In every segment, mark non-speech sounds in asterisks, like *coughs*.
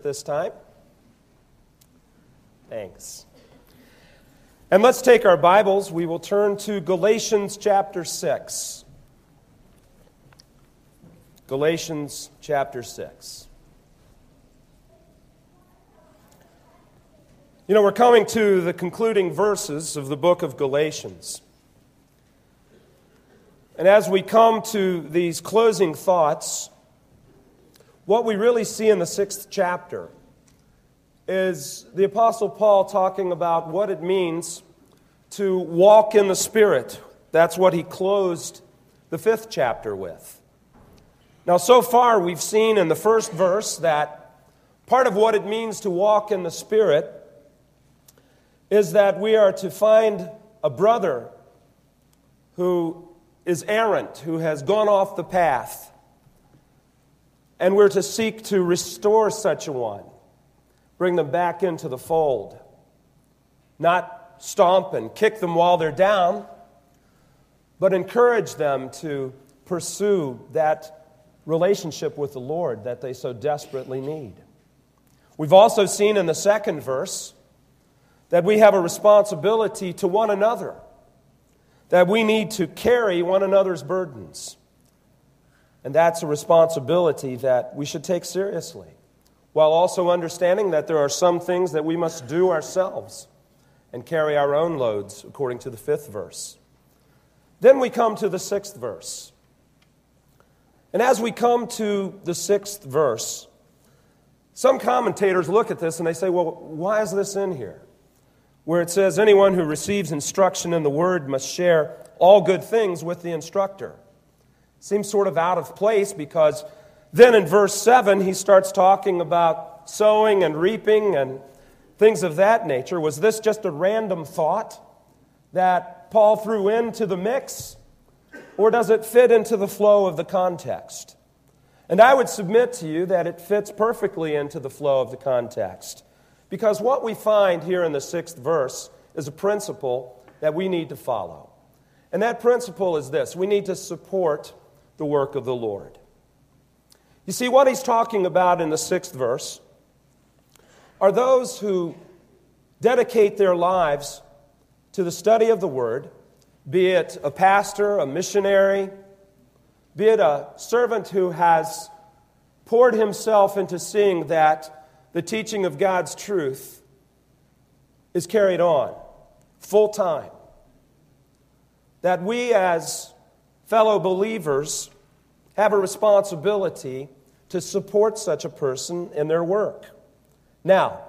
this time? Thanks. And let's take our Bibles. We will turn to Galatians chapter 6. Galatians chapter 6. You know, we're coming to the concluding verses of the book of Galatians. And as we come to these closing thoughts, what we really see in the sixth chapter is the Apostle Paul talking about what it means to walk in the Spirit. That's what he closed the fifth chapter with. Now, so far, we've seen in the first verse that part of what it means to walk in the Spirit is that we are to find a brother who is errant, who has gone off the path and we're to seek to restore such a one, bring them back into the fold, not stomp and kick them while they're down, but encourage them to pursue that relationship with the Lord that they so desperately need. We've also seen in the second verse that we have a responsibility to one another, that we need to carry one another's burdens. And that's a responsibility that we should take seriously, while also understanding that there are some things that we must do ourselves and carry our own loads, according to the fifth verse. Then we come to the sixth verse. And as we come to the sixth verse, some commentators look at this and they say, well, why is this in here? Where it says, anyone who receives instruction in the word must share all good things with the instructor. Seems sort of out of place because then in verse 7, he starts talking about sowing and reaping and things of that nature. Was this just a random thought that Paul threw into the mix? Or does it fit into the flow of the context? And I would submit to you that it fits perfectly into the flow of the context. Because what we find here in the sixth verse is a principle that we need to follow. And that principle is this we need to support the work of the Lord. You see, what he's talking about in the sixth verse are those who dedicate their lives to the study of the Word, be it a pastor, a missionary, be it a servant who has poured himself into seeing that the teaching of God's truth is carried on full time. That we, as fellow believers have a responsibility to support such a person in their work. Now,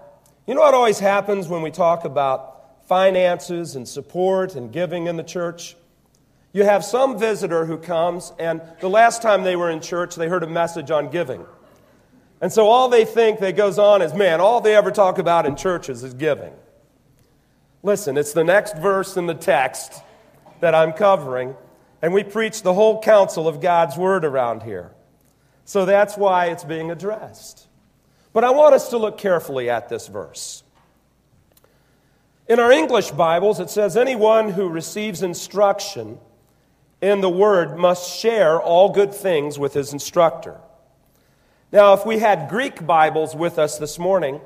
you know what always happens when we talk about finances and support and giving in the church? You have some visitor who comes, and the last time they were in church, they heard a message on giving. And so all they think that goes on is, man, all they ever talk about in churches is giving. Listen, it's the next verse in the text that I'm covering and we preach the whole counsel of God's word around here. So that's why it's being addressed. But I want us to look carefully at this verse. In our English Bibles, it says, Anyone who receives instruction in the word must share all good things with his instructor. Now, if we had Greek Bibles with us this morning,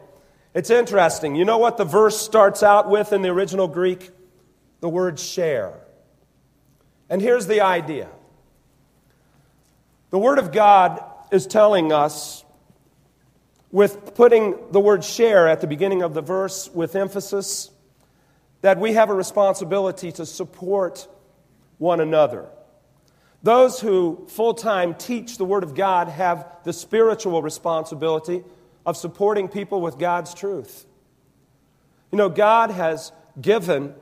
it's interesting. You know what the verse starts out with in the original Greek? The word share. And here's the idea the Word of God is telling us, with putting the word share at the beginning of the verse with emphasis, that we have a responsibility to support one another. Those who full time teach the Word of God have the spiritual responsibility of supporting people with God's truth. You know, God has given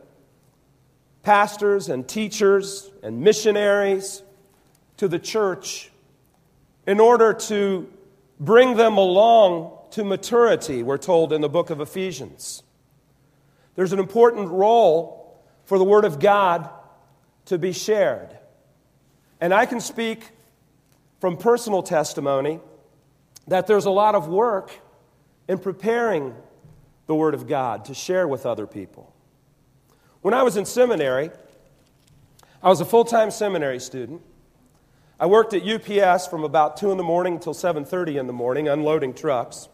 pastors and teachers and missionaries to the church in order to bring them along to maturity, we're told in the book of Ephesians. There's an important role for the Word of God to be shared. And I can speak from personal testimony that there's a lot of work in preparing the Word of God to share with other people. When I was in seminary, I was a full time seminary student. I worked at UPS from about 2 in the morning until 7:30 in the morning unloading trucks.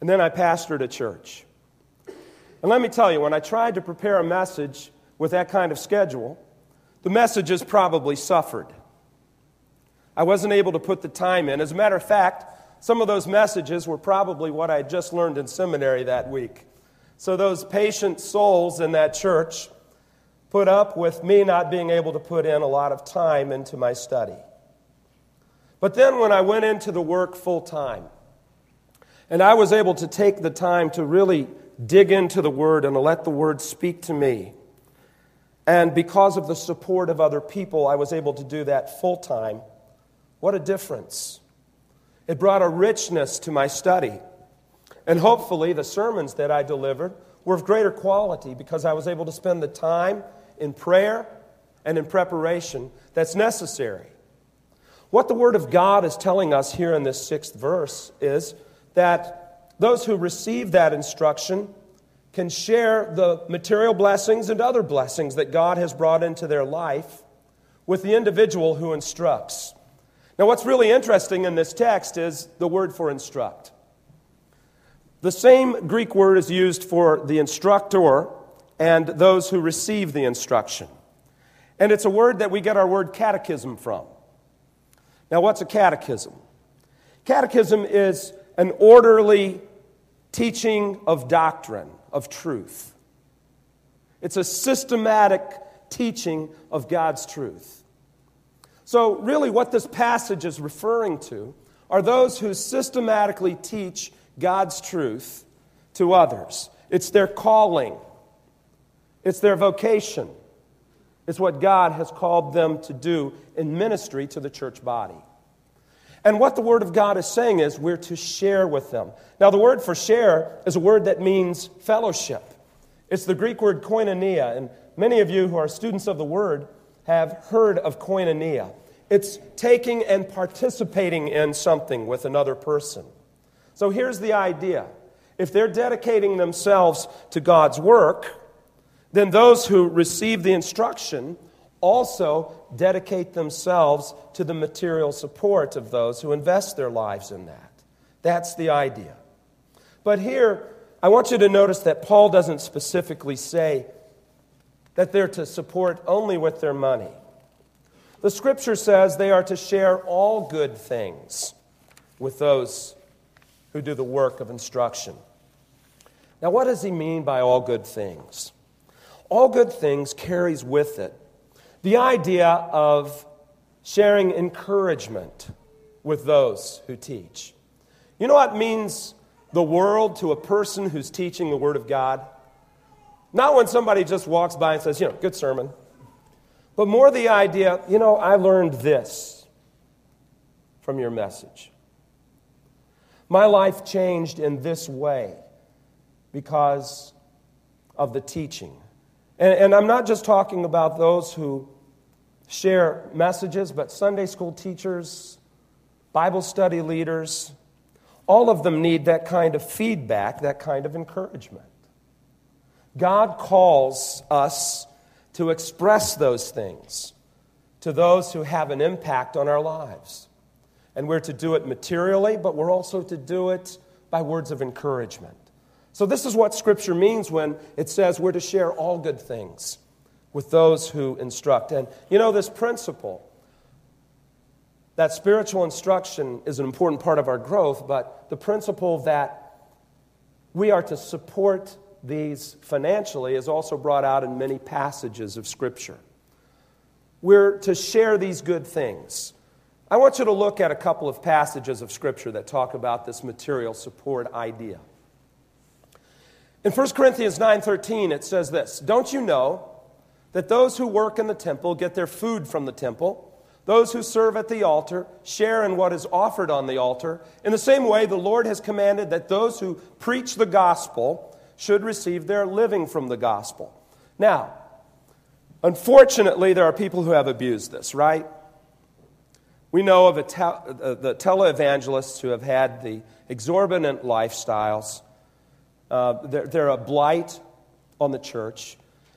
and then I pastored a church. And let me tell you, when I tried to prepare a message with that kind of schedule, the messages probably suffered. I wasn't able to put the time in. As a matter of fact, some of those messages were probably what I had just learned in seminary that week. So those patient souls in that church put up with me not being able to put in a lot of time into my study. But then when I went into the work full time, and I was able to take the time to really dig into the Word and let the Word speak to me. And because of the support of other people, I was able to do that full time. What a difference! It brought a richness to my study. And hopefully, the sermons that I delivered were of greater quality because I was able to spend the time in prayer and in preparation that's necessary. What the Word of God is telling us here in this sixth verse is that those who receive that instruction can share the material blessings and other blessings that God has brought into their life with the individual who instructs. Now, what's really interesting in this text is the word for instruct. The same Greek word is used for the instructor and those who receive the instruction. And it's a word that we get our word catechism from. Now, what's a catechism? Catechism is an orderly teaching of doctrine, of truth. It's a systematic teaching of God's truth. So, really, what this passage is referring to are those who systematically teach God's truth to others. It's their calling, it's their vocation, it's what God has called them to do in ministry to the church body. And what the Word of God is saying is we're to share with them. Now, the word for share is a word that means fellowship. It's the Greek word koinonia, and many of you who are students of the Word have heard of koinonia. It's taking and participating in something with another person. So here's the idea if they're dedicating themselves to God's work, then those who receive the instruction also dedicate themselves to the material support of those who invest their lives in that. That's the idea. But here, I want you to notice that Paul doesn't specifically say that they're to support only with their money. The scripture says they are to share all good things with those who do the work of instruction. Now, what does he mean by all good things? All good things carries with it the idea of sharing encouragement with those who teach. You know what means the world to a person who's teaching the Word of God? Not when somebody just walks by and says, you know, good sermon, but more the idea, you know, I learned this from your message. My life changed in this way because of the teaching. And, and, I'm not just talking about those who share messages, but Sunday school teachers, Bible study leaders, all of them need that kind of feedback, that kind of encouragement. God calls us to express those things to those who have an impact on our lives. And we're to do it materially, but we're also to do it by words of encouragement. So, this is what Scripture means when it says we're to share all good things with those who instruct. And you know, this principle that spiritual instruction is an important part of our growth, but the principle that we are to support these financially is also brought out in many passages of Scripture. We're to share these good things. I want you to look at a couple of passages of Scripture that talk about this material support idea. In 1 Corinthians 9:13 it says this, "Don't you know that those who work in the temple get their food from the temple. Those who serve at the altar share in what is offered on the altar. In the same way, the Lord has commanded that those who preach the gospel should receive their living from the gospel. Now, unfortunately, there are people who have abused this, right? We know of te- uh, the televangelists who have had the exorbitant lifestyles. Uh, they're, they're a blight on the church.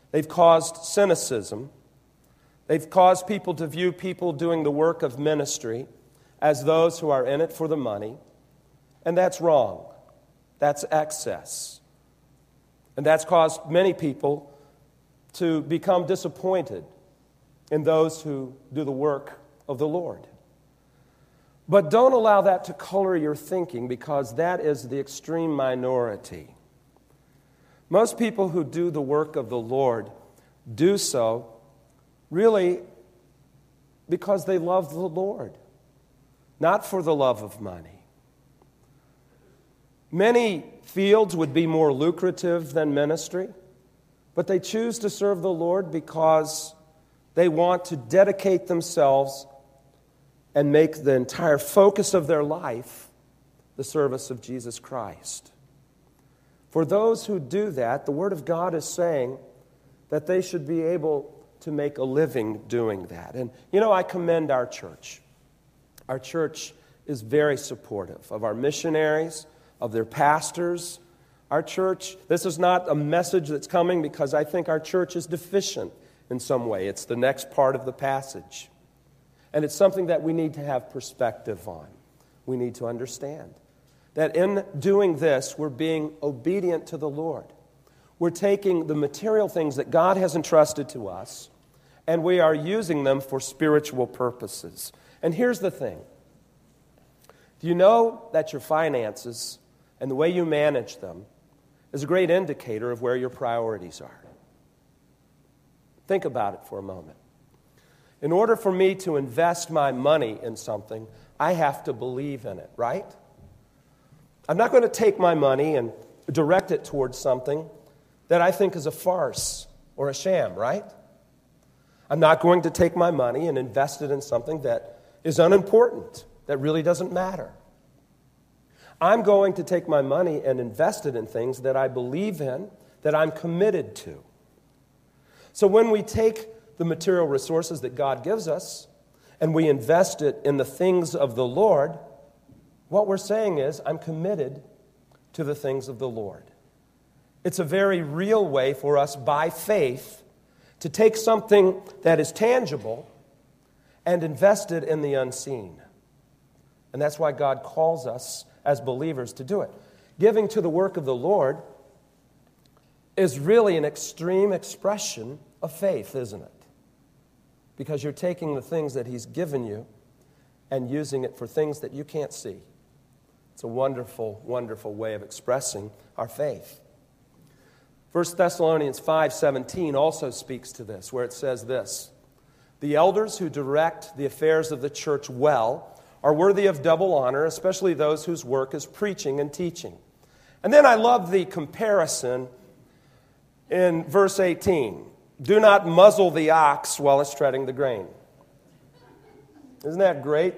They've caused cynicism. They've caused people to view people doing the work of ministry as those who are in it for the money. And that's wrong. That's excess. And that's caused many people to become disappointed in those who do the work of the Lord. But don't allow that to color your thinking because that is the extreme minority. Most people who do the work of the Lord do so really because they love the Lord, not for the love of money. Many fields would be more lucrative than ministry, but they choose to serve the Lord because they want to dedicate themselves and make the entire focus of their life the service of Jesus Christ. For those who do that, the Word of God is saying that they should be able to make a living doing that. And you know, I commend our church. Our church is very supportive of our missionaries, of their pastors. Our church, this is not a message that's coming because I think our church is deficient in some way. It's the next part of the passage. And it's something that we need to have perspective on. We need to understand that in doing this, we're being obedient to the Lord. We're taking the material things that God has entrusted to us and we are using them for spiritual purposes. And here's the thing do you know that your finances and the way you manage them is a great indicator of where your priorities are? Think about it for a moment. In order for me to invest my money in something, I have to believe in it, right? I'm not going to take my money and direct it towards something that I think is a farce or a sham, right? I'm not going to take my money and invest it in something that is unimportant, that really doesn't matter. I'm going to take my money and invest it in things that I believe in, that I'm committed to. So when we take the material resources that God gives us and we invest it in the things of the Lord, what we're saying is, I'm committed to the things of the Lord. It's a very real way for us by faith to take something that is tangible and invest it in the unseen. And that's why God calls us as believers to do it. Giving to the work of the Lord is really an extreme expression of faith, isn't it? Because you're taking the things that He's given you and using it for things that you can't see. It's a wonderful, wonderful way of expressing our faith. 1 Thessalonians 5:17 also speaks to this where it says this The elders who direct the affairs of the church well are worthy of double honor especially those whose work is preaching and teaching. And then I love the comparison in verse 18. Do not muzzle the ox while it's treading the grain. Isn't that great?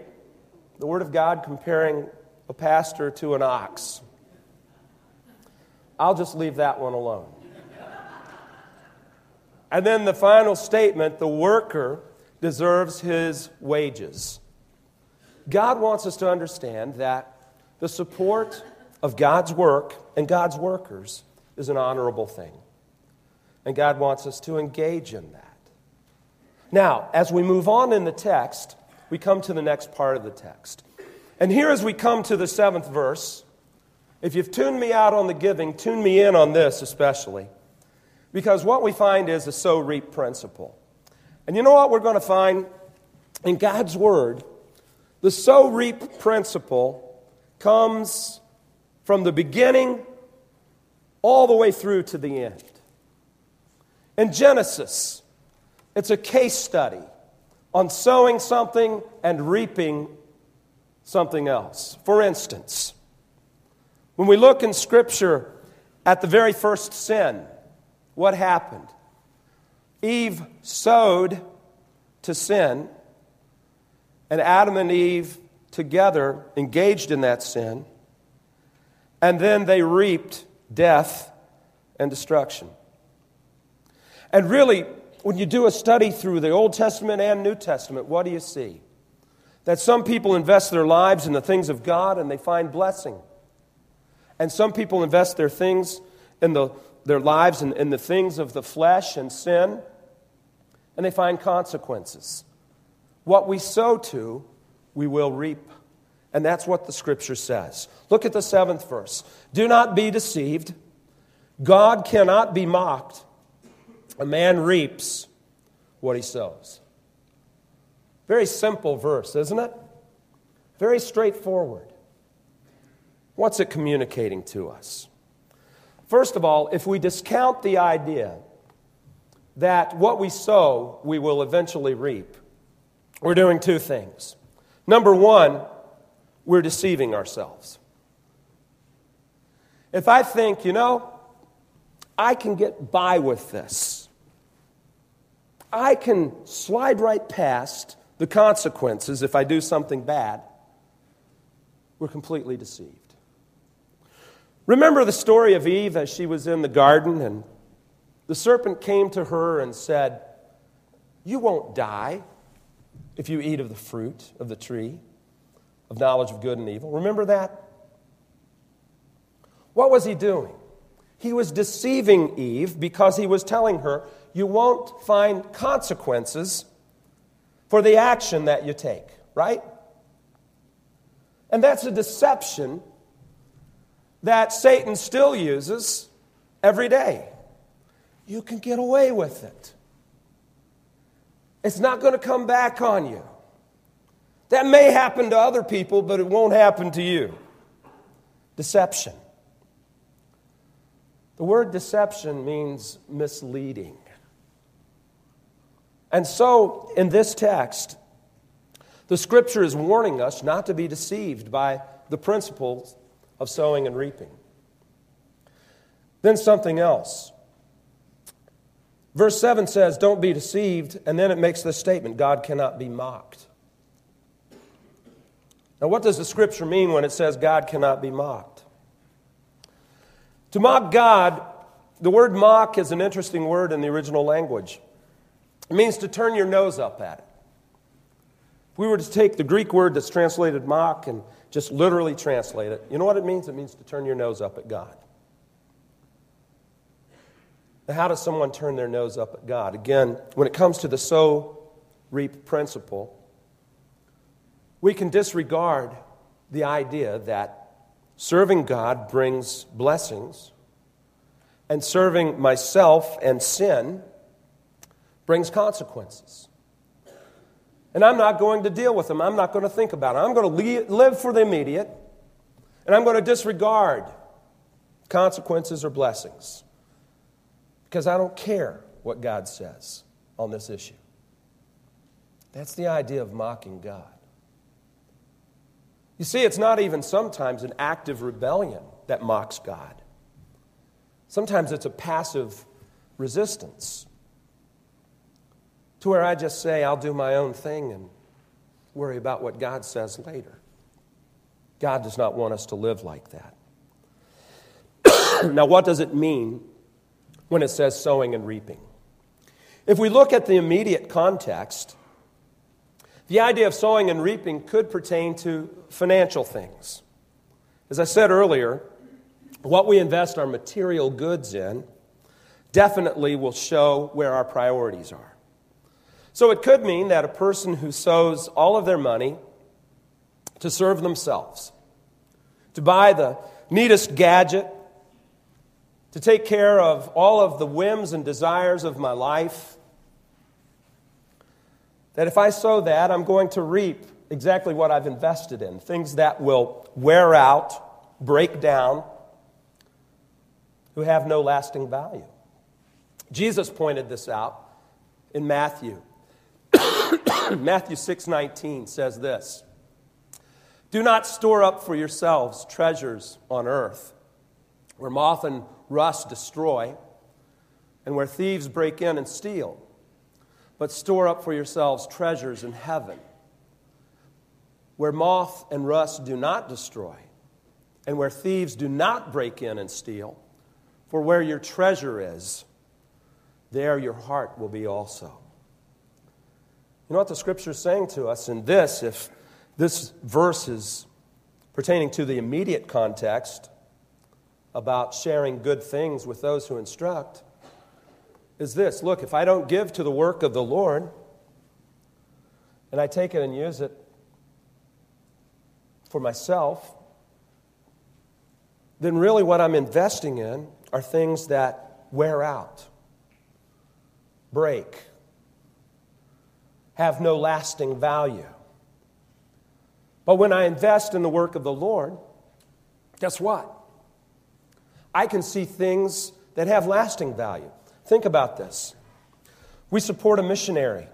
The word of God comparing a pastor to an ox. I'll just leave that one alone. And then the final statement the worker deserves his wages. God wants us to understand that the support of God's work and God's workers is an honorable thing. And God wants us to engage in that. Now, as we move on in the text, we come to the next part of the text. And here, as we come to the seventh verse, if you've tuned me out on the giving, tune me in on this especially. Because what we find is a sow reap principle. And you know what we're going to find? In God's Word, the sow reap principle comes from the beginning all the way through to the end. In Genesis, it's a case study on sowing something and reaping something else. For instance, when we look in Scripture at the very first sin, what happened? Eve sowed to sin, and Adam and Eve together engaged in that sin, and then they reaped death and destruction. And really, when you do a study through the Old Testament and New Testament, what do you see? That some people invest their lives in the things of God and they find blessing. And some people invest their things in the their lives in, in the things of the flesh and sin, and they find consequences. What we sow to, we will reap. And that's what the scripture says. Look at the seventh verse. Do not be deceived. God cannot be mocked. A man reaps what he sows. Very simple verse, isn't it? Very straightforward. What's it communicating to us? First of all, if we discount the idea that what we sow, we will eventually reap, we're doing two things. Number one, we're deceiving ourselves. If I think, you know, I can get by with this, I can slide right past the consequences if I do something bad, we're completely deceived. Remember the story of Eve as she was in the garden and the serpent came to her and said, You won't die if you eat of the fruit of the tree of knowledge of good and evil. Remember that? What was he doing? He was deceiving Eve because he was telling her, You won't find consequences for the action that you take, right? And that's a deception that Satan still uses every day. You can get away with it. It's not going to come back on you. That may happen to other people, but it won't happen to you. Deception. The word deception means misleading. And so, in this text, the scripture is warning us not to be deceived by the principles of sowing and reaping. Then something else. Verse 7 says, Don't be deceived, and then it makes this statement God cannot be mocked. Now, what does the scripture mean when it says God cannot be mocked? To mock God, the word mock is an interesting word in the original language. It means to turn your nose up at it. If we were to take the Greek word that's translated mock and just literally translate it, you know what it means? It means to turn your nose up at God. How does someone turn their nose up at God? Again, when it comes to the sow reap principle, we can disregard the idea that serving God brings blessings and serving myself and sin brings consequences. And I'm not going to deal with them. I'm not going to think about it. I'm going to live for the immediate, and I'm going to disregard consequences or blessings because I don't care what God says on this issue. That's the idea of mocking God. You see, it's not even sometimes an active rebellion that mocks God. Sometimes it's a passive resistance to where I just say, I'll do my own thing and worry about what God says later. God does not want us to live like that. *clears throat* now, what does it mean when it says sowing and reaping? If we look at the immediate context, the idea of sowing and reaping could pertain to financial things. As I said earlier, what we invest our material goods in definitely will show where our priorities are. So it could mean that a person who sows all of their money to serve themselves, to buy the neatest gadget, to take care of all of the whims and desires of my life, that if I sow that, I'm going to reap exactly what I've invested in things that will wear out, break down, who have no lasting value. Jesus pointed this out in Matthew. *coughs* Matthew 6:19 says this: Do not store up for yourselves treasures on earth, where moth and rust destroy, and where thieves break in and steal. But store up for yourselves treasures in heaven, where moth and rust do not destroy, and where thieves do not break in and steal. For where your treasure is, there your heart will be also. You know what the scripture is saying to us in this, if this verse is pertaining to the immediate context about sharing good things with those who instruct, is this. Look, if I don't give to the work of the Lord and I take it and use it for myself, then really what I'm investing in are things that wear out, break, have no lasting value. But when I invest in the work of the Lord, guess what? I can see things that have lasting value. Think about this. We support a missionary.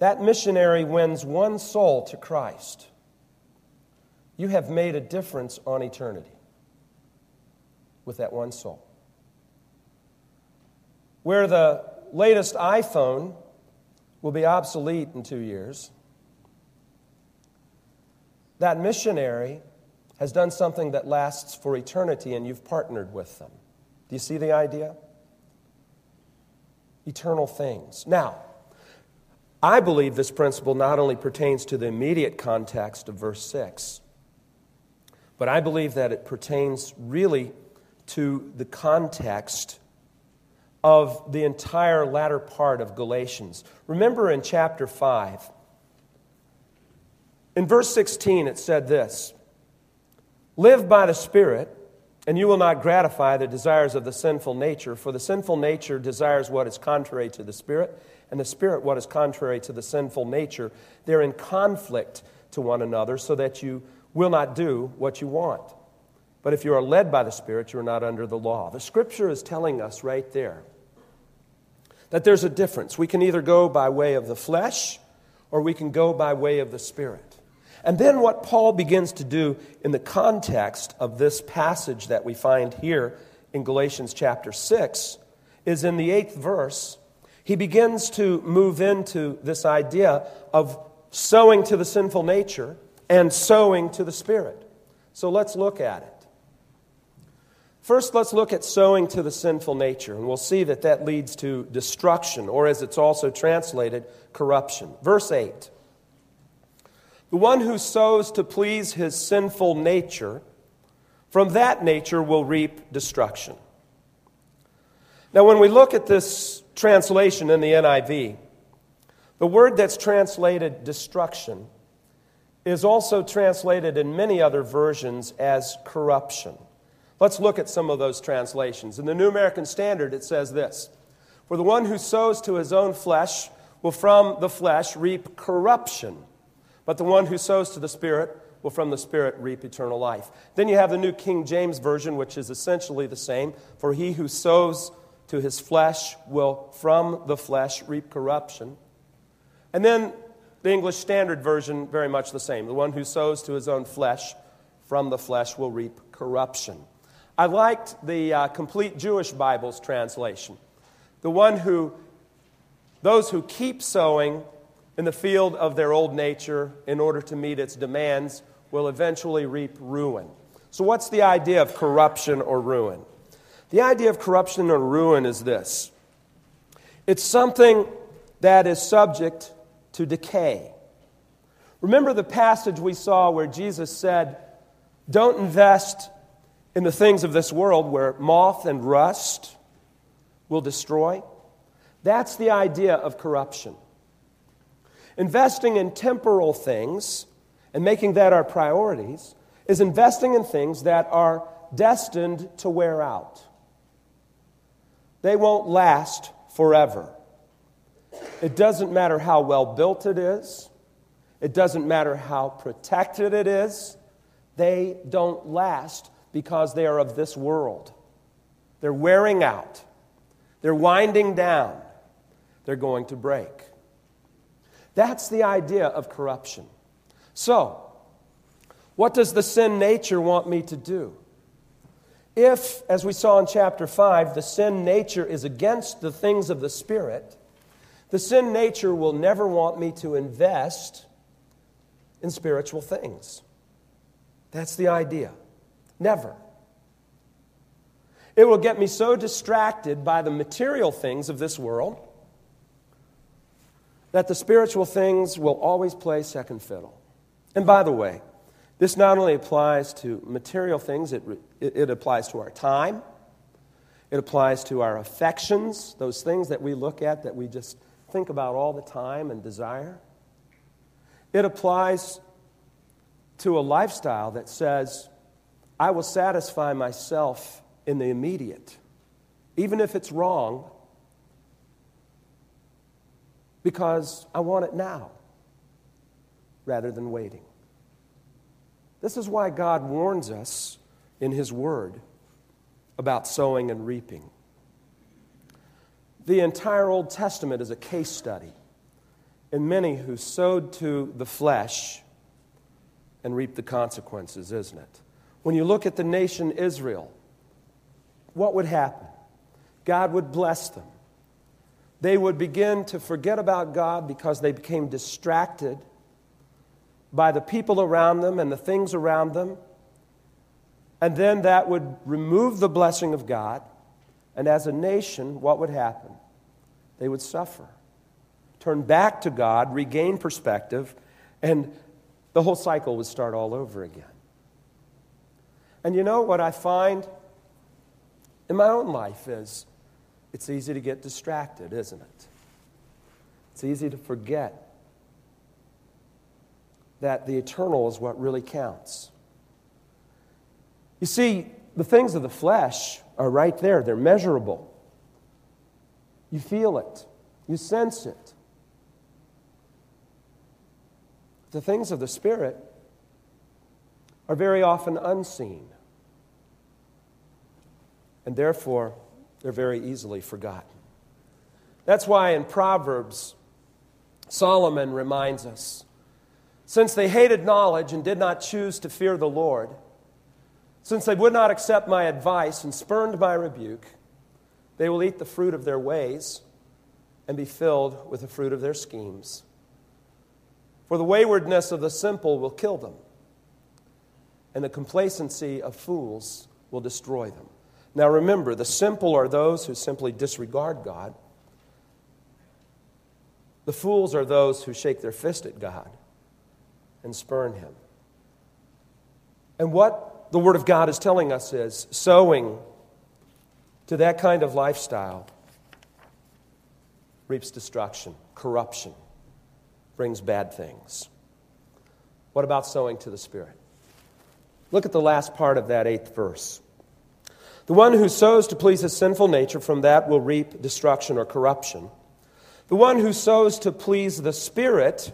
That missionary wins one soul to Christ. You have made a difference on eternity with that one soul. Where the latest iPhone will be obsolete in two years, that missionary has done something that lasts for eternity and you've partnered with them. Do you see the idea? Eternal things. Now, I believe this principle not only pertains to the immediate context of verse 6, but I believe that it pertains really to the context of the entire latter part of Galatians. Remember in chapter 5, in verse 16, it said this Live by the Spirit, and you will not gratify the desires of the sinful nature, for the sinful nature desires what is contrary to the Spirit, and the Spirit what is contrary to the sinful nature. They're in conflict to one another, so that you will not do what you want. But if you are led by the Spirit, you are not under the law. The scripture is telling us right there that there's a difference. We can either go by way of the flesh or we can go by way of the Spirit. And then what Paul begins to do in the context of this passage that we find here in Galatians chapter 6 is in the eighth verse, he begins to move into this idea of sowing to the sinful nature and sowing to the Spirit. So let's look at it. First, let's look at sowing to the sinful nature, and we'll see that that leads to destruction, or as it's also translated, corruption. Verse 8 The one who sows to please his sinful nature, from that nature will reap destruction. Now, when we look at this translation in the NIV, the word that's translated destruction is also translated in many other versions as corruption. Let's look at some of those translations. In the New American Standard, it says this For the one who sows to his own flesh will from the flesh reap corruption, but the one who sows to the Spirit will from the Spirit reap eternal life. Then you have the New King James Version, which is essentially the same. For he who sows to his flesh will from the flesh reap corruption. And then the English Standard Version, very much the same. The one who sows to his own flesh from the flesh will reap corruption. I liked the uh, Complete Jewish Bible's translation. The one who, those who keep sowing in the field of their old nature in order to meet its demands will eventually reap ruin. So, what's the idea of corruption or ruin? The idea of corruption or ruin is this it's something that is subject to decay. Remember the passage we saw where Jesus said, Don't invest in the things of this world where moth and rust will destroy. That's the idea of corruption. Investing in temporal things and making that our priorities is investing in things that are destined to wear out. They won't last forever. It doesn't matter how well built it is, it doesn't matter how protected it is, they don't last because they are of this world. They're wearing out, they're winding down, they're going to break. That's the idea of corruption. So, what does the sin nature want me to do? If, as we saw in chapter 5, the sin nature is against the things of the Spirit, the sin nature will never want me to invest in spiritual things. That's the idea. Never. It will get me so distracted by the material things of this world that the spiritual things will always play second fiddle. And by the way, this not only applies to material things, it, it, applies to our time, it applies to our affections, those things that we look at that we just think about all the time and desire. It applies to a lifestyle that says, I will satisfy myself in the immediate, even if it's wrong, because I want it now rather than waiting. This is why God warns us in His Word about sowing and reaping. The entire Old Testament is a case study in many who sowed to the flesh and reaped the consequences, isn't it? When you look at the nation Israel, what would happen? God would bless them. They would begin to forget about God because they became distracted by the people around them and the things around them. And then that would remove the blessing of God. And as a nation, what would happen? They would suffer, turn back to God, regain perspective, and the whole cycle would start all over again. And you know what I find in my own life is it's easy to get distracted, isn't it? It's easy to forget that the eternal is what really counts. You see, the things of the flesh are right there, they're measurable. You feel it, you sense it. The things of the Spirit are very often unseen, and therefore they're very easily forgotten. That's why in Proverbs, Solomon reminds us since they hated knowledge and did not choose to fear the Lord, since they would not accept my advice and spurned my rebuke, they will eat the fruit of their ways and be filled with the fruit of their schemes. For the waywardness of the simple will kill them, and the complacency of fools will destroy them. Now remember, the simple are those who simply disregard God. The fools are those who shake their fist at God and spurn him. And what the Word of God is telling us is sowing to that kind of lifestyle reaps destruction, corruption, brings bad things. What about sowing to the Spirit? Look at the last part of that eighth verse. The one who sows to please his sinful nature from that will reap destruction or corruption. The one who sows to please the Spirit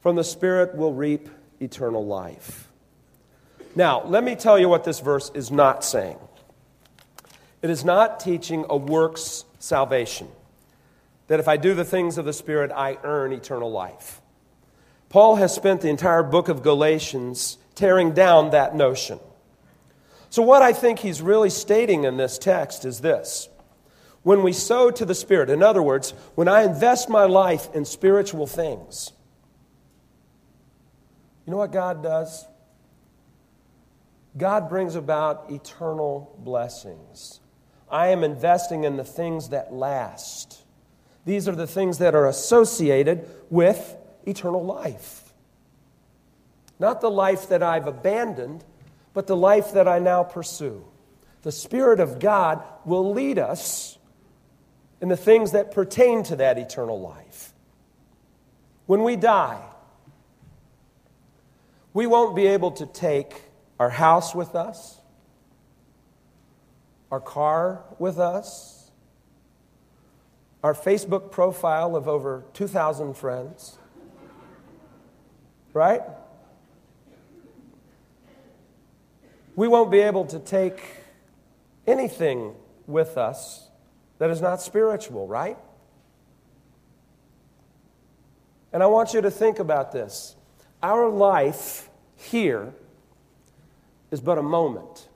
from the Spirit will reap eternal life. Now, let me tell you what this verse is not saying. It is not teaching a works salvation, that if I do the things of the Spirit, I earn eternal life. Paul has spent the entire book of Galatians tearing down that notion. So, what I think he's really stating in this text is this. When we sow to the Spirit, in other words, when I invest my life in spiritual things, you know what God does? God brings about eternal blessings. I am investing in the things that last. These are the things that are associated with eternal life. Not the life that I've abandoned, but the life that I now pursue. The Spirit of God will lead us in the things that pertain to that eternal life. When we die, we won't be able to take our house with us, our car with us, our Facebook profile of over 2,000 friends, right? We won't be able to take anything with us that is not spiritual, right? And I want you to think about this. Our life here is but a moment.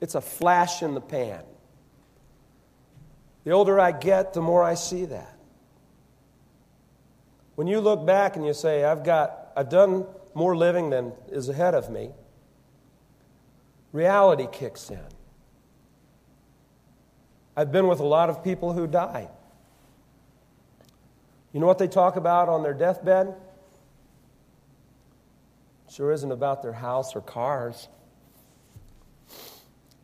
It's a flash in the pan. The older I get, the more I see that. When you look back and you say, I've got, I've done more living than is ahead of me, reality kicks in. I've been with a lot of people who died. You know what they talk about on their deathbed? Sure isn't about their house or cars.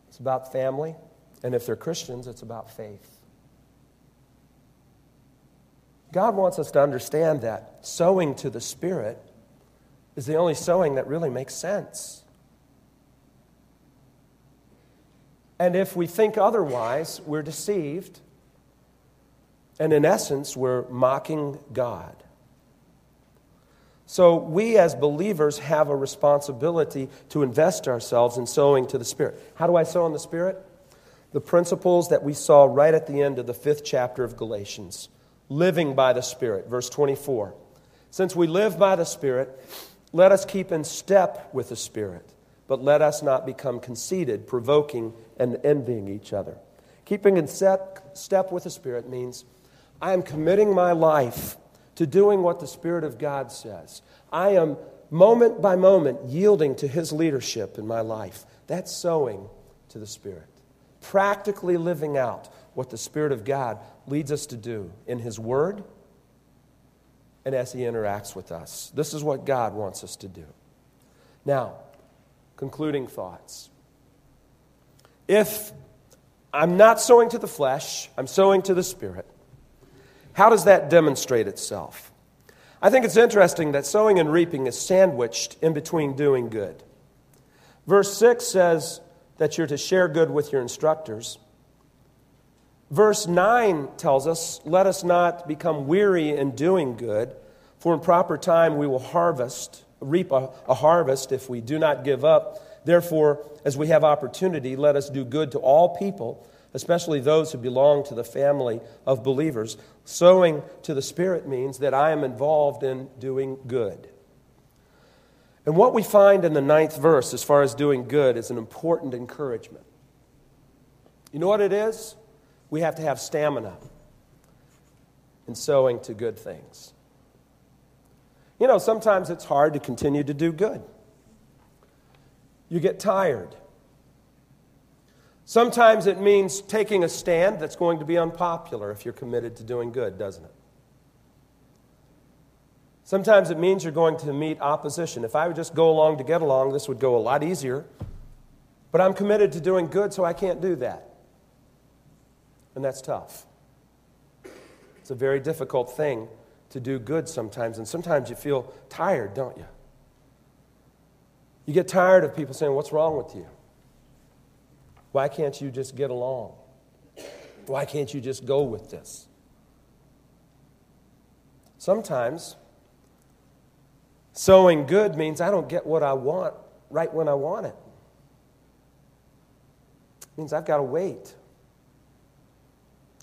It's about family. And if they're Christians, it's about faith. God wants us to understand that sowing to the Spirit is the only sowing that really makes sense. And if we think otherwise, we're deceived. And in essence, we're mocking God. So, we as believers have a responsibility to invest ourselves in sowing to the Spirit. How do I sow in the Spirit? The principles that we saw right at the end of the fifth chapter of Galatians living by the Spirit, verse 24. Since we live by the Spirit, let us keep in step with the Spirit, but let us not become conceited, provoking, and envying each other. Keeping in step with the Spirit means I am committing my life to doing what the Spirit of God says. I am moment by moment yielding to His leadership in my life. That's sowing to the Spirit. Practically living out what the Spirit of God leads us to do in His Word and as He interacts with us. This is what God wants us to do. Now, concluding thoughts. If I'm not sowing to the flesh, I'm sowing to the Spirit, how does that demonstrate itself? I think it's interesting that sowing and reaping is sandwiched in between doing good. Verse 6 says that you're to share good with your instructors. Verse 9 tells us, Let us not become weary in doing good, for in proper time we will harvest, reap a, a, harvest if we do not give up. Therefore, as we have opportunity, let us do good to all people, especially those who belong to the family of believers. Sowing to the Spirit means that I am involved in doing good. And what we find in the ninth verse, as far as doing good, is an important encouragement. You know what it is? We have to have stamina in sowing to good things. You know, sometimes it's hard to continue to do good. You get tired. Sometimes it means taking a stand that's going to be unpopular if you're committed to doing good, doesn't it? Sometimes it means you're going to meet opposition. If I would just go along to get along, this would go a lot easier. But I'm committed to doing good, so I can't do that. And that's tough. It's a very difficult thing to do good sometimes, and sometimes you feel tired, don't you? You get tired of people saying, What's wrong with you? Why can't you just get along? Why can't you just go with this? Sometimes sowing good means I don't get what I want right when I want it. It means I've got to wait.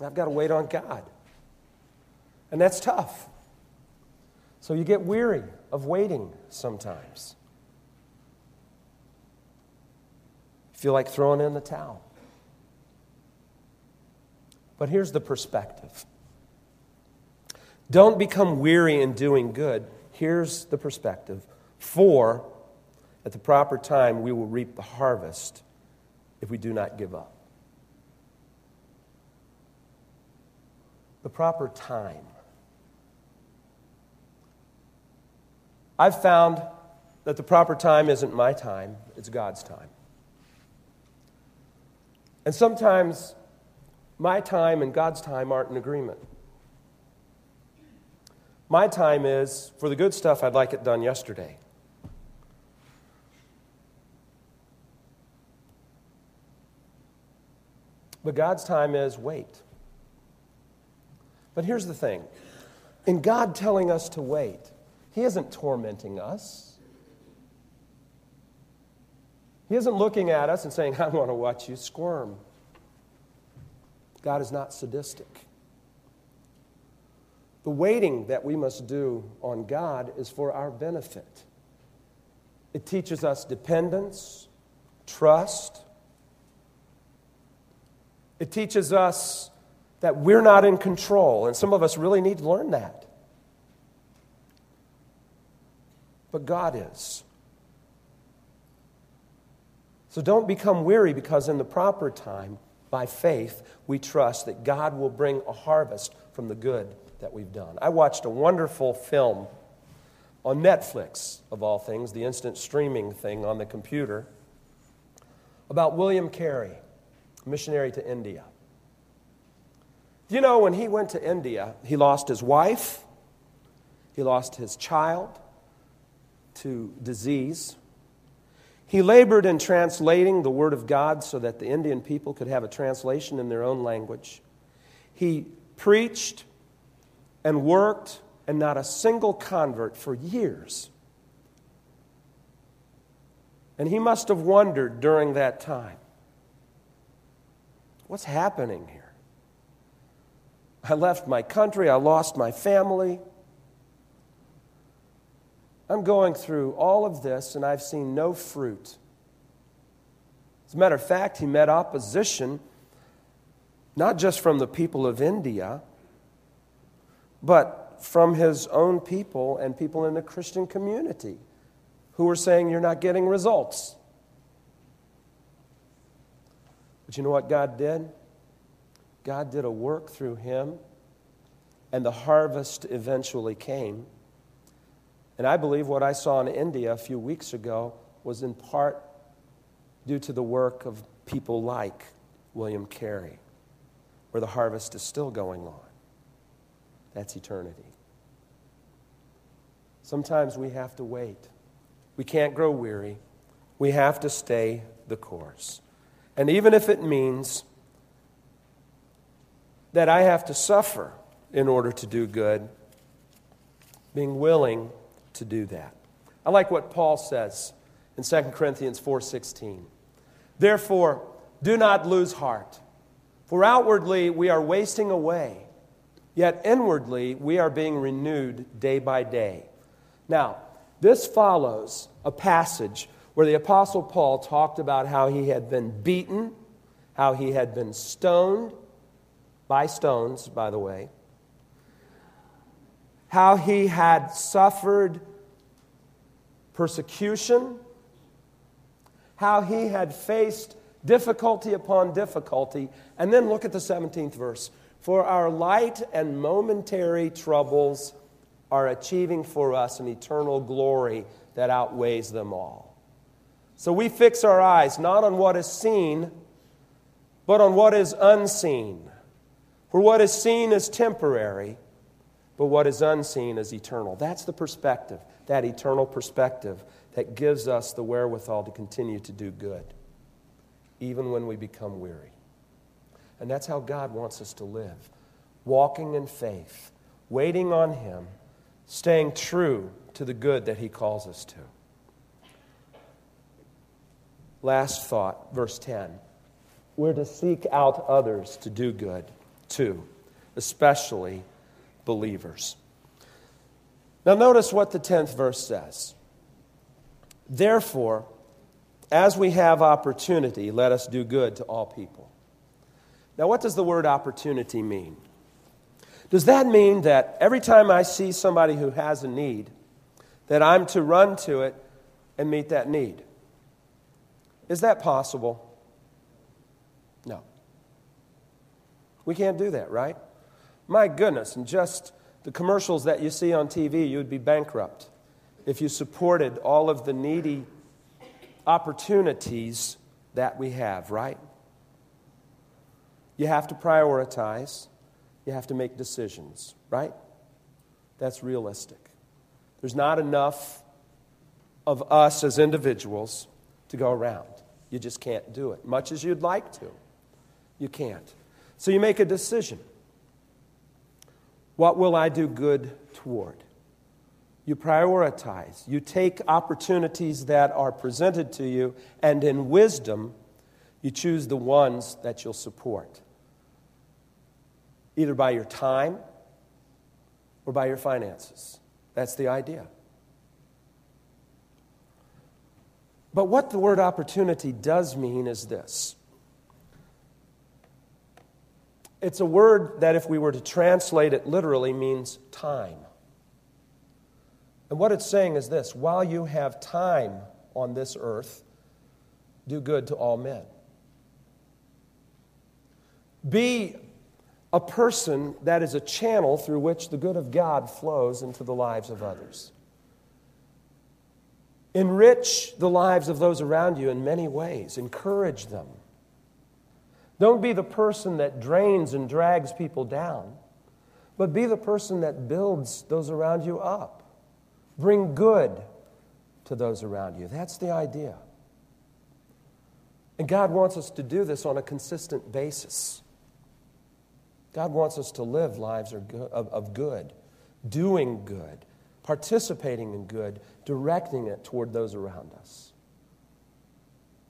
I've got to wait on God. And that's tough. So you get weary of waiting sometimes. Feel like throwing in the towel. But here's the perspective don't become weary in doing good. Here's the perspective. For at the proper time, we will reap the harvest if we do not give up. The proper time. I've found that the proper time isn't my time, it's God's time. And sometimes my time and God's time aren't in agreement. My time is for the good stuff, I'd like it done yesterday. But God's time is wait. But here's the thing in God telling us to wait, He isn't tormenting us. He isn't looking at us and saying, I want to watch you squirm. God is not sadistic. The waiting that we must do on God is for our benefit. It teaches us dependence, trust. It teaches us that we're not in control. And some of us really need to learn that. But God is. So don't become weary because in the proper time, by faith, we trust that God will bring a harvest from the good that we've done. I watched a wonderful film on Netflix, of all things, the instant streaming thing on the computer, about William Carey, missionary to India. You know, when he went to India, he lost his wife, he lost his child, to disease. He labored in translating the Word of God so that the Indian people could have a translation in their own language. He preached and worked, and not a single convert for years. And he must have wondered during that time what's happening here? I left my country, I lost my family. I'm going through all of this and I've seen no fruit. As a matter of fact, he met opposition not just from the people of India, but from his own people and people in the Christian community who were saying, You're not getting results. But you know what God did? God did a work through him, and the harvest eventually came. And I believe what I saw in India a few weeks ago was in part due to the work of people like William Carey, where the harvest is still going on. That's eternity. Sometimes we have to wait. We can't grow weary. We have to stay the course. And even if it means that I have to suffer in order to do good, being willing to do that. I like what Paul says in 2 Corinthians 4:16. Therefore, do not lose heart, for outwardly we are wasting away, yet inwardly we are being renewed day by day. Now, this follows a passage where the apostle Paul talked about how he had been beaten, how he had been stoned by stones, by the way, how he had suffered persecution, how he had faced difficulty upon difficulty. And then look at the 17th verse. For our light and momentary troubles are achieving for us an eternal glory that outweighs them all. So we fix our eyes not on what is seen, but on what is unseen. For what is seen is temporary but what is unseen is eternal. That's the perspective, that eternal perspective that gives us the wherewithal to continue to do good, even when we become weary. And that's how God wants us to live walking in faith, waiting on Him, staying true to the good that He calls us to. Last thought, verse 10. We're to seek out others to do good too, especially believers. Now, notice what the 10th verse says. Therefore, as we have opportunity, let us do good to all people. Now, what does the word opportunity mean? Does that mean that every time I see somebody who has a need, that I'm to run to it and meet that need? Is that possible? We can't do that, right? My goodness, and just the commercials that you see on TV, you would be bankrupt if you supported all of the needy opportunities that we have, right? You have to prioritize, you have to make decisions, right? That's realistic. There's not enough of us as individuals to go around. You just can't do it. Much as you'd like to, you can't. So you make a decision. What will I do good toward? You prioritize. You take opportunities that are presented to you, and in wisdom, you choose the ones that you'll support, either by your time or by your finances. That's the idea. But what the word opportunity does mean is this it's a word that, if we were to translate it literally, means time. And what it's saying is this while you have time on this earth, do good to all men. Be a person that is a channel through which the good of God flows into the lives of others. Enrich the lives of those around you in many ways, encourage them. Don't be the person that drains and drags people down, but be the person that builds those around you up. Bring good to those around you. That's the idea. And God wants us to do this on a consistent basis. God wants us to live lives of good, doing good, participating in good, directing it toward those around us.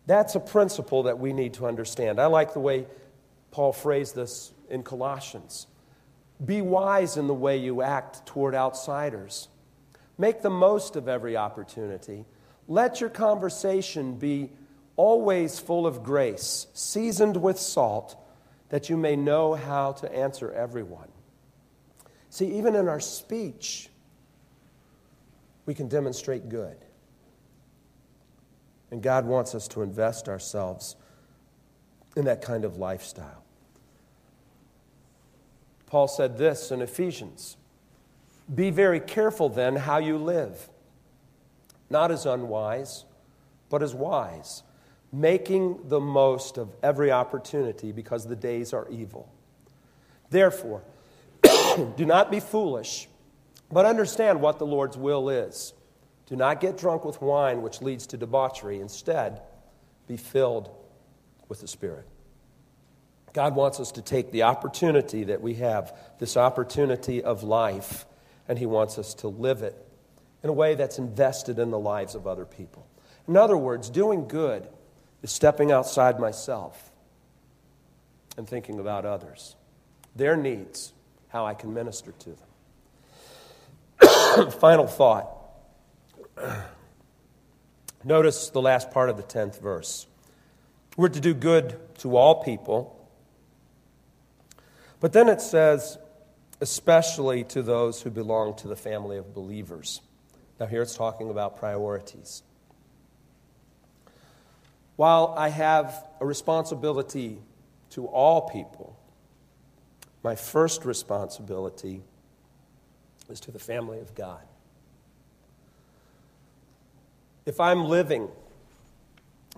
That's a principle that we need to understand. I like the way Paul phrased this in Colossians. Be wise in the way you act toward outsiders. Make the most of every opportunity. Let your conversation be always full of grace, seasoned with salt, that you may know how to answer everyone. See, even in our speech, we can demonstrate good. And God wants us to invest ourselves in that kind of lifestyle. Paul said this in Ephesians Be very careful then how you live, not as unwise, but as wise, making the most of every opportunity because the days are evil. Therefore, *clears throat* do not be foolish, but understand what the Lord's will is. Do not get drunk with wine, which leads to debauchery. Instead, be filled with the Spirit. God wants us to take the opportunity that we have, this opportunity of life, and He wants us to live it in a way that's invested in the lives of other people. In other words, doing good is stepping outside myself and thinking about others, their needs, how I can minister to them. *coughs* Final thought. *clears throat* Notice the last part of the 10th verse. We're to do good to all people but then it says, especially to those who belong to the family of believers. Now, here it's talking about priorities. While I have a responsibility to all people, my first responsibility is to the family of God. If I'm living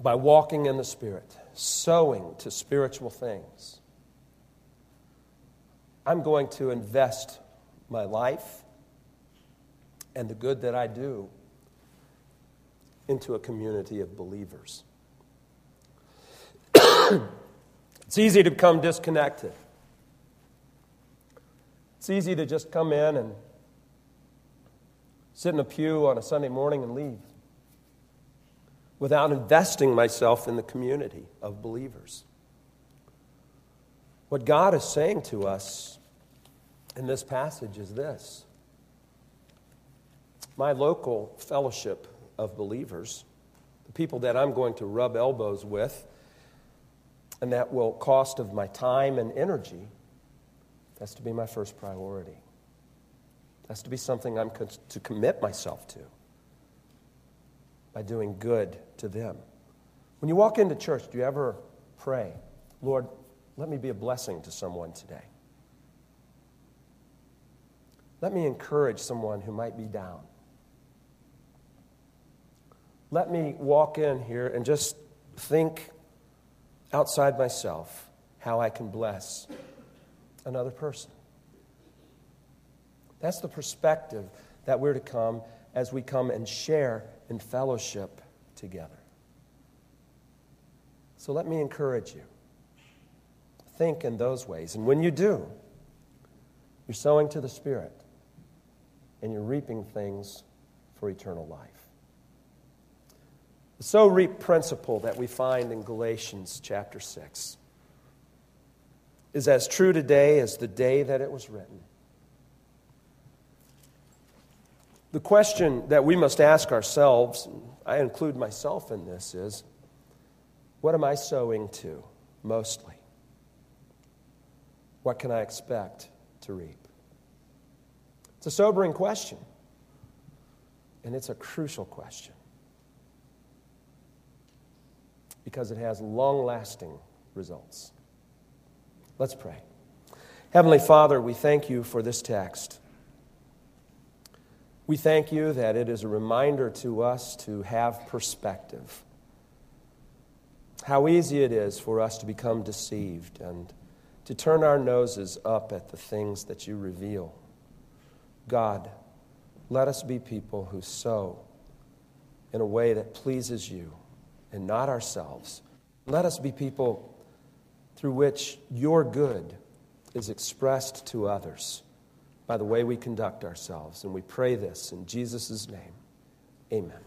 by walking in the Spirit, sowing to spiritual things, I'm going to invest my life and the good that I do into a community of believers. *coughs* it's easy to become disconnected. It's easy to just come in and sit in a pew on a Sunday morning and leave without investing myself in the community of believers. What God is saying to us in this passage is this My local fellowship of believers, the people that I'm going to rub elbows with, and that will cost of my time and energy, that's to be my first priority. That's to be something I'm to commit myself to by doing good to them. When you walk into church, do you ever pray, Lord, let me be a blessing to someone today. Let me encourage someone who might be down. Let me walk in here and just think outside myself how I can bless another person. That's the perspective that we're to come as we come and share in fellowship together. So let me encourage you think in those ways. And when you do, you're sowing to the Spirit and you're reaping things for eternal life. The sow reap principle that we find in Galatians chapter 6 is as true today as the day that it was written. The question that we must ask ourselves, I include myself in this, is what am I sowing to mostly? What can I expect to reap? It's a sobering question, and it's a crucial question because it has long lasting results. Let's pray. Heavenly Father, we thank you for this text. We thank you that it is a reminder to us to have perspective. How easy it is for us to become deceived and to turn our noses up at the things that you reveal. God, let us be people who sow in a way that pleases you and not ourselves. Let us be people through which your good is expressed to others by the way we conduct ourselves. And we pray this in Jesus' name. Amen.